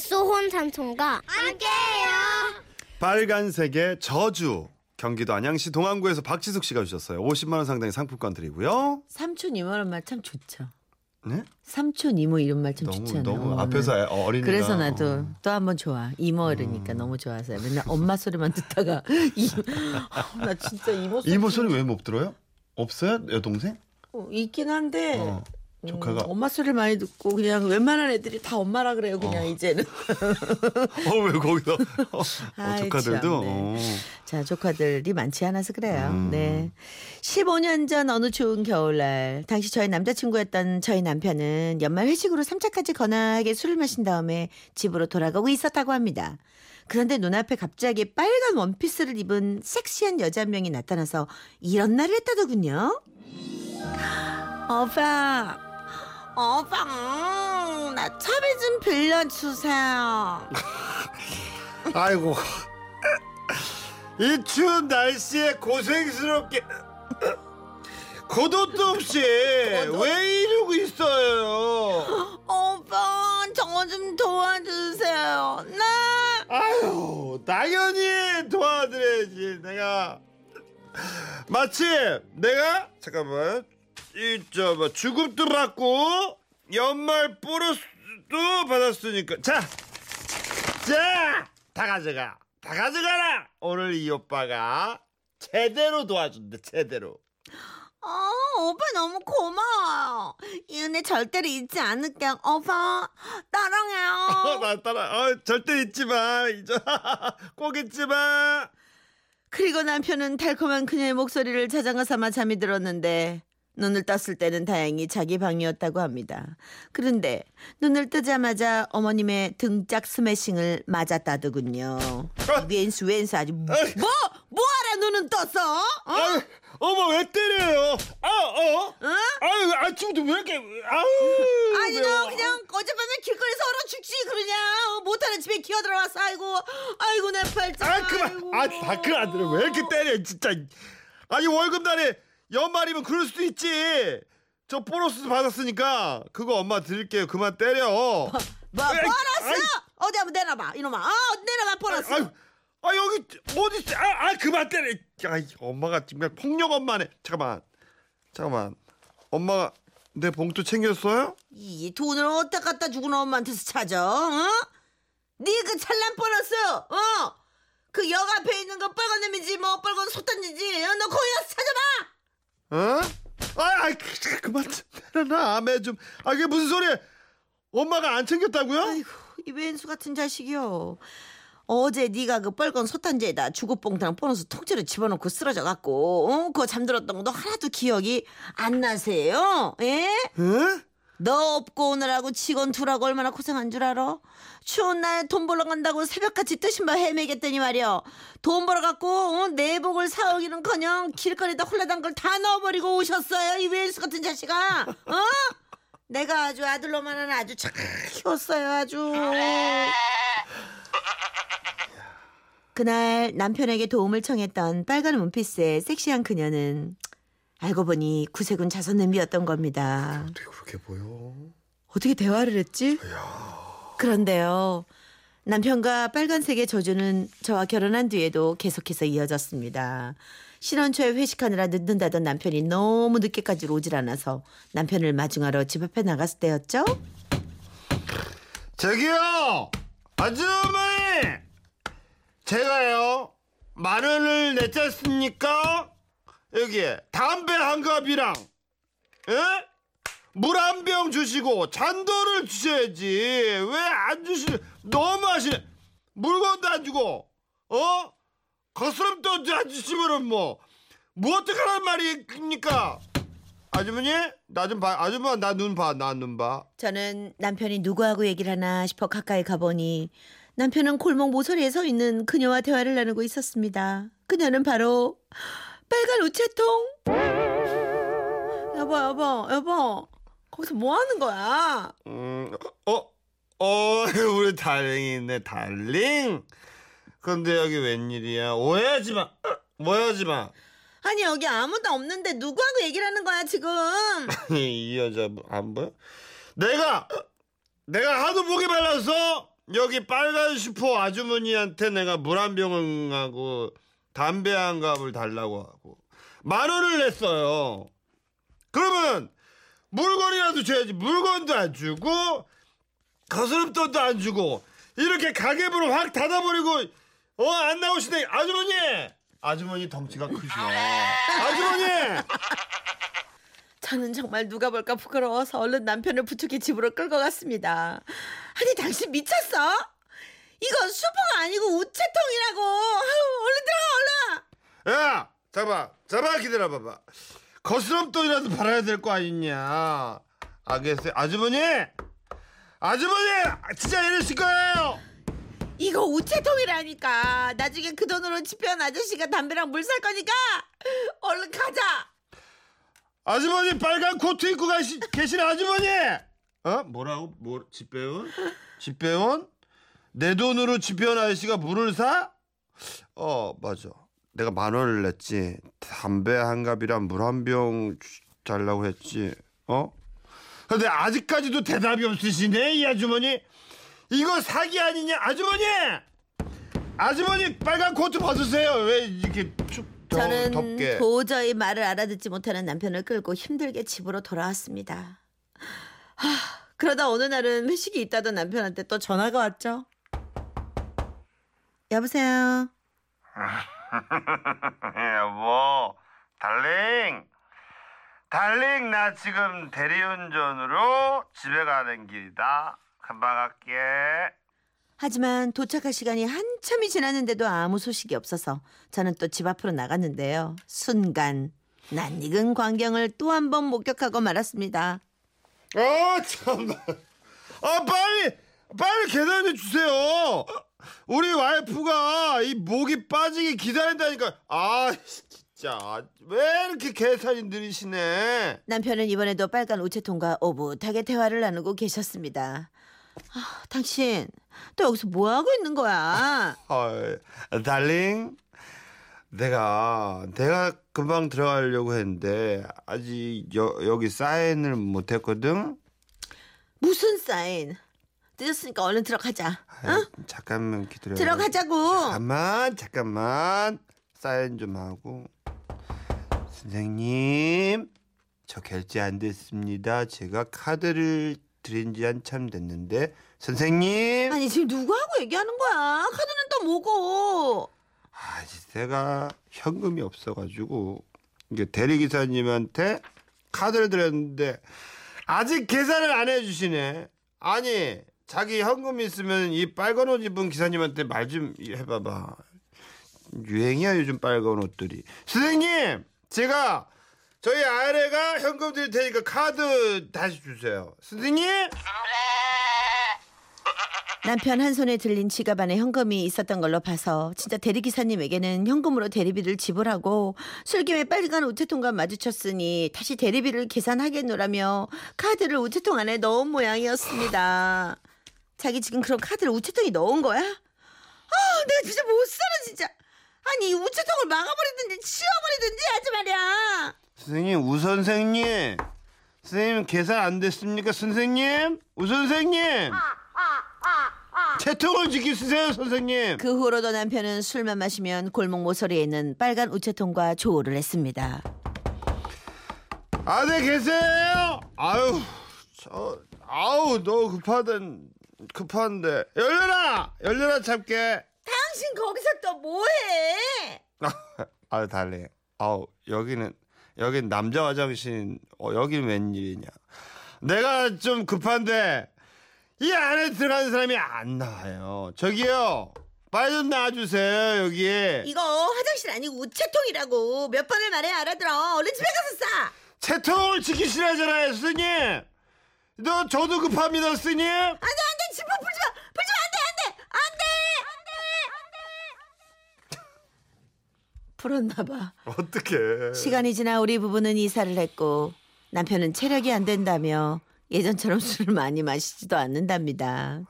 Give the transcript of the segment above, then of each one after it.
뱃소혼 삼촌과 함께해요. 빨간색의 저주. 경기도 안양시 동안구에서 박지숙 씨가 주셨어요. 50만 원 상당의 상품권 드리고요. 삼촌 이모란 말 참 좋죠. 네? 삼촌 이모 이런 말 참 좋잖아요. 너무. 앞에서 애- 어린이가 그래서 나도 어. 또 한 번 좋아. 이모 어르니까 너무 좋아서요. 맨날 엄마 소리만 듣다가 이, 아, 나 진짜 이모 소리 이모 소리 왜 못 들어요? 없어요? 여동생? 어, 있긴 한데 어, 조카가 음, 엄마 소리를 많이 듣고 그냥 웬만한 애들이 다 엄마라 그래요. 그냥 이제는. 어왜 거기서 어, 아이, 조카들도 참, 네. 어. 자, 조카들이 많지 않아서 그래요. 음. 네. 15년 전 어느 좋은 겨울날, 당시 저희 남자친구였던 저희 남편은 연말 회식으로 3차까지 거나하게 술을 마신 다음에 집으로 돌아가고 있었다고 합니다. 그런데 눈앞에 갑자기 빨간 원피스를 입은 섹시한 여자 한 명이 나타나서 이런 말을 했다더군요. 오빠, 오빠, 음, 나 차비 좀 빌려주세요. 아이고 이 추운 날씨에 고생스럽게 겉옷도 없이 왜 이러고 있어요? 오빠 저 좀 도와주세요. 네. 아유 당연히 도와드려야지 내가 마침 내가 잠깐만 이저 뭐 주급도 받고 연말 보너스도 받았으니까. 자 자 다 가져가. 다 가져가라! 오늘 이 오빠가 제대로 도와준대 제대로. 어, 오빠 너무 고마워요. 이 은혜 절대로 잊지 않을게요. 오빠 어, 따랑해요. 나 따라 어, 절대 잊지 마. 잊어 꼭 잊지 마. 그리고 남편은 달콤한 그녀의 목소리를 자장가 삼아 잠이 들었는데 눈을 떴을 때는 다행히 자기 방이었다고 합니다. 그런데 눈을 뜨자마자 어머님의 등짝 스매싱을 맞았다더군요. 왼수 왼수 아주 뭐 뭐하라 눈은 떴어? 어? 아유, 어머 왜 때려요? 아, 어? 어? 아유 아침부터 왜 이렇게 아유 아니. 너 그냥 어젯밤에 길거리에서 얼어 죽지 그러냐 어, 못하는 집에 기어 들어왔어 아이고 아이고 내 팔자 아 그만 아다그 아들을 왜 이렇게 때려 진짜 아니 월급 날에 연말이면 그럴 수도 있지. 저 보너스 받았으니까 그거 엄마 드릴게요. 그만 때려. 뭐 아이, 보너스? 아이. 어디 한번 내놔봐 이놈아. 어 내놔봐 보너스. 아유 아 여기 어디 아, 아 그만 때려. 야 엄마가 정말 폭력 엄마네. 잠깐만 잠깐만. 엄마가 내 봉투 챙겼어요? 이 돈을 어디다 갖다 주고 너 엄마한테서 찾아 어? 네그 찬란 보너스 어 그 역 앞에 있는 거 빨간 놈이지 뭐 빨간 솥단지지 어? 너 찾아봐 어? 아, 아 그, 그만 좀 내려놔 아매 좀. 아 이게 무슨 소리야? 엄마가 안 챙겼다고요? 아이고 이 왼수 같은 자식이요. 어제 네가 그 빨간 솥단지에다 주걱봉투랑 보너스 통째로 집어넣고 쓰러져 갖고 어? 그거 잠들었던 것도 하나도 기억이 안 나세요? 예? 응? 너 없고 오느라고 직원 둘하고 얼마나 고생한 줄 알아? 추운 날 돈 벌러 간다고 새벽같이 뜨신 바 헤매겠더니 말이야. 돈 벌어 갖고 어? 내복을 사오기는커녕 길거리에다 홀라단 걸다 넣어버리고 오셨어요. 이 왼수 같은 자식아. 어? 내가 아주 아들로만은 아주 잘 키웠어요. 아주. 그날 남편에게 도움을 청했던 빨간 원피스의 섹시한 그녀는 알고 보니 구세군 자선 냄비였던 겁니다. 어떻게 그렇게 보여? 어떻게 대화를 했지? 그런데요. 남편과 빨간색의 저주는 저와 결혼한 뒤에도 계속해서 이어졌습니다. 신혼 초에 회식하느라 늦는다던 남편이 너무 늦게까지 오질 않아서 남편을 마중하러 집 앞에 나갔을 때였죠. 저기요, 아주머니, 제가요 만 원을 냈지 않습니까? 여기에 담배 한 갑이랑, 예? 물한 병 주시고 잔도를 주셔야지. 왜 안 주시? 너무 하시네. 물건도 안 주고, 어? 거스름도 안 주시면은 뭐, 뭐 어떡하란 말입니까? 아주머니, 나 좀 봐. 아주머니, 나 눈 봐. 나 눈 봐. 저는 남편이 누구하고 얘기를 하나 싶어 가까이 가보니 남편은 골목 모서리에 서 있는 그녀와 대화를 나누고 있었습니다. 그녀는 바로 빨간 우체통. 여보, 여보, 여보. 거기서 뭐 하는 거야? 음, 어, 어, 우리 달링이네, 달링. 근데 여기 웬일이야? 오해하지 마. 어, 오해하지 마. 아니 여기 아무도 없는데 누구하고 얘기를 하는 거야 지금? 이 여자 뭐, 안 보여? 내가 내가 하도 목이 말라서 여기 빨간 슈퍼 아주머니한테 내가 물 한 병하고 담배 한 갑을 달라고 하고 만 원을 냈어요. 그러면 물건이라도 줘야지 물건도 안 주고 거스름돈도 안 주고 이렇게 가게문을 확 닫아버리고 어 안 나오시네 아주머니 아주머니 덩치가 크시네 아주머니 저는 정말 누가 볼까 부끄러워서 얼른 남편을 부축해 집으로 끌고 갔습니다. 아니 당신 미쳤어? 이거 슈퍼가 아니고 우체통이라고. 얼른 들어가 얼른. 야 잡아 잡아 기다려 봐봐. 거스름돈이라도 팔아야 될 거 아니냐. 알겠어요 아주머니? 아주머니! 진짜 이러실 거예요! 이거 우체통이라니까. 나중에 그 돈으로 집배원 아저씨가 담배랑 물 살 거니까 얼른 가자. 아주머니 빨간 코트 입고 가시, 계신 아주머니! 어? 뭐라고? 뭐 집배원? 집배원 내 돈으로 집배원 아저씨가 물을 사? 어 맞아. 내가 만 원을 냈지. 담배 한 갑이랑 물 한 병 달라고 했지. 어? 근데 아직까지도 대답이 없으시네 이 아주머니. 이거 사기 아니냐 아주머니? 아주머니 빨간 코트 벗으세요. 왜 이렇게 축 더, 저는 덥게. 도저히 말을 알아듣지 못하는 남편을 끌고 힘들게 집으로 돌아왔습니다. 하, 그러다 어느 날은 회식이 있다던 남편한테 또 전화가 왔죠. 여보세요. 여보, 달링, 달링 나 지금 대리운전으로 집에 가는 길이다. 금방 갈게. 하지만 도착할 시간이 한참이 지났는데도 아무 소식이 없어서 저는 또 집 앞으로 나갔는데요. 순간 낯익은 광경을 또 한 번 목격하고 말았습니다. 아 참나. 아 빨리 빨리 계산해 주세요. 우리 와이프가 이 목이 빠지게 기다린다니까. 아 진짜 왜 이렇게 계산이 느리시네. 남편은 이번에도 빨간 우체통과 오붓하게 대화를 나누고 계셨습니다. 아, 당신 또 여기서 뭐 하고 있는 거야? 어, 달링, 내가 내가 금방 들어가려고 했는데 아직 여, 여기 사인을 못 했거든. 무슨 사인? 늦었으니까 얼른 들어가자. 아이, 잠깐만 기다려. 들어가자고. 잠깐만, 잠깐만. 사인 좀 하고. 선생님, 저 결제 안 됐습니다. 제가 카드를 드린 지 한참 됐는데 선생님. 아니 지금 누구하고 얘기하는 거야? 카드는 또 뭐고? 아, 제가 현금이 없어가지고 이게 대리기사님한테 카드를 드렸는데 아직 계산을 안 해주시네. 아니 자기 현금 있으면 이 빨간 옷 입은 기사님한테 말 좀 해봐봐. 유행이야 요즘 빨간 옷들이. 선생님 제가 저희 아내가 현금 드릴 테니까 카드 다시 주세요. 선생님. 남편 한 손에 들린 지갑 안에 현금이 있었던 걸로 봐서 진짜 대리기사님에게는 현금으로 대리비를 지불하고 술김에 빨간 우체통과 마주쳤으니 다시 대리비를 계산하겠노라며 카드를 우체통 안에 넣은 모양이었습니다. 자기 지금 그런 카드를 우체통에 넣은 거야? 아, 내가 진짜 못 살아 진짜. 아니 이 우체통을 막아버리든지 치워버리든지 하지 말이야. 선생님 우 선생님. 선생님 계산 안 됐습니까 선생님? 우 선생님. 채통을 지키세요 선생님. 그 후로도 남편은 술만 마시면 골목 모서리에 있는 빨간 우체통과 조우를 했습니다. 안에 계세요? 아유, 저, 아우, 너 급하던, 급한데. 열려라! 열려라, 참게. 당신 거기서 또 뭐해? 아유, 달래. 아우, 여기는, 여긴 남자 화장실, 어, 여긴 웬일이냐. 내가 좀 급한데, 이 안에 들어가는 사람이 안 나와요. 저기요, 빨리 좀 나와주세요, 여기. 이거 화장실 아니고 우체통이라고 몇 번을 말해 알아들어. 얼른 집에 가서 싸. 채통을 지키시라잖아요, 스님. 너, 저도 급합니다, 스님. 안돼 안돼 지퍼 풀지 마. 풀지 마 안돼 안돼 안돼 안돼. 풀었나 봐. 어떡해. 시간이 지나 우리 부부는 이사를 했고 남편은 체력이 안 된다며 예전처럼 술을 많이 마시지도 않는답니다.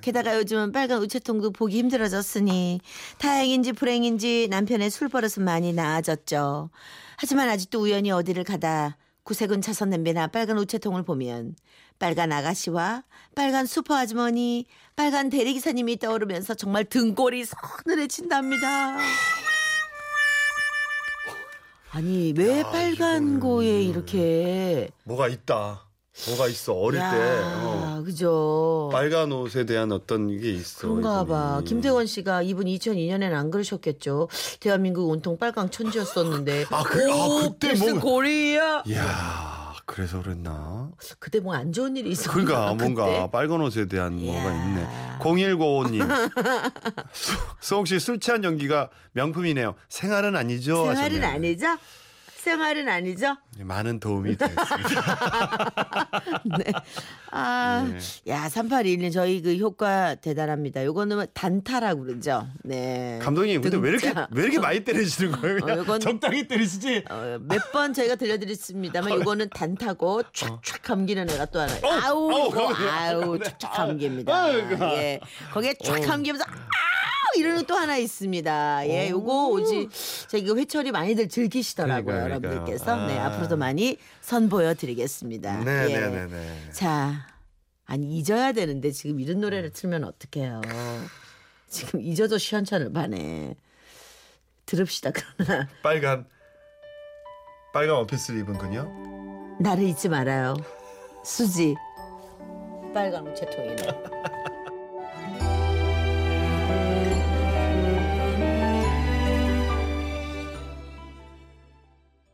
게다가 요즘은 빨간 우체통도 보기 힘들어졌으니 다행인지 불행인지 남편의 술 버릇은 많이 나아졌죠. 하지만 아직도 우연히 어디를 가다 구색은 차선 냄비나 빨간 우체통을 보면 빨간 아가씨와 빨간 슈퍼 아주머니, 빨간 대리기사님이 떠오르면서 정말 등골이 서늘해진답니다. 아니 왜 야, 빨간 이거는- 거에 이렇게 뭐가 있다. 뭐가 있어 어릴 야, 때 어. 그죠? 빨간 옷에 대한 어떤 게 있어. 그런가 봐. 이분이. 김태원 씨가 이분 2002년에는 안 그러셨겠죠. 대한민국 온통 빨강 천지였었는데. 아, 그- 아, 오, 그때 패스 뭐- 고리야. 이야 그래서 그랬나? 그때 뭐 안 좋은 일이 있었나? 그러니까 뭔가 그때? 빨간 옷에 대한 뭐가. 있네. 0195님. 수홍 씨 술 취한 연기가 명품이네요. 생활은 아니죠. 생활은 하셨네요. 아니죠? 생활은 아니죠? 많은 도움이 됐습니다. 네. 아, 네. 야, 3821님, 저희 그 효과 대단합니다. 요거는 단타라고 그러죠. 네. 감독님 근데 왜 이렇게. 왜 이렇게 많이 때리시는 거예요? 그냥 어, 이건- 적당히 때리시지. 어, 몇번 저희가 들려드렸습니다만 요거는 단타고 촥촥 감기는 애가 또 하나. 어, 아우, 어. 아우, 네. 촥촥 감기입니다. 아유, 그- 예. 거기에 촥 감기면서 아우 이러는 또 하나 있습니다. 예, 요거 오지 저기 그 회철이 많이들 즐기시더라고요, 그러니까요, 그러니까요. 여러분들께서. 네, 아. 앞으로도 많이 선보여 드리겠습니다. 네, 예. 네, 네, 네. 자, 아니 잊어야 되는데 지금 이런 노래를 틀면 어떡해요. 지금 잊어도 시원찮을 반에. 들읍시다 그러나 빨간 빨간 원피스를 입은 그녀. 나를 잊지 말아요. 수지. 빨간 우체통이네.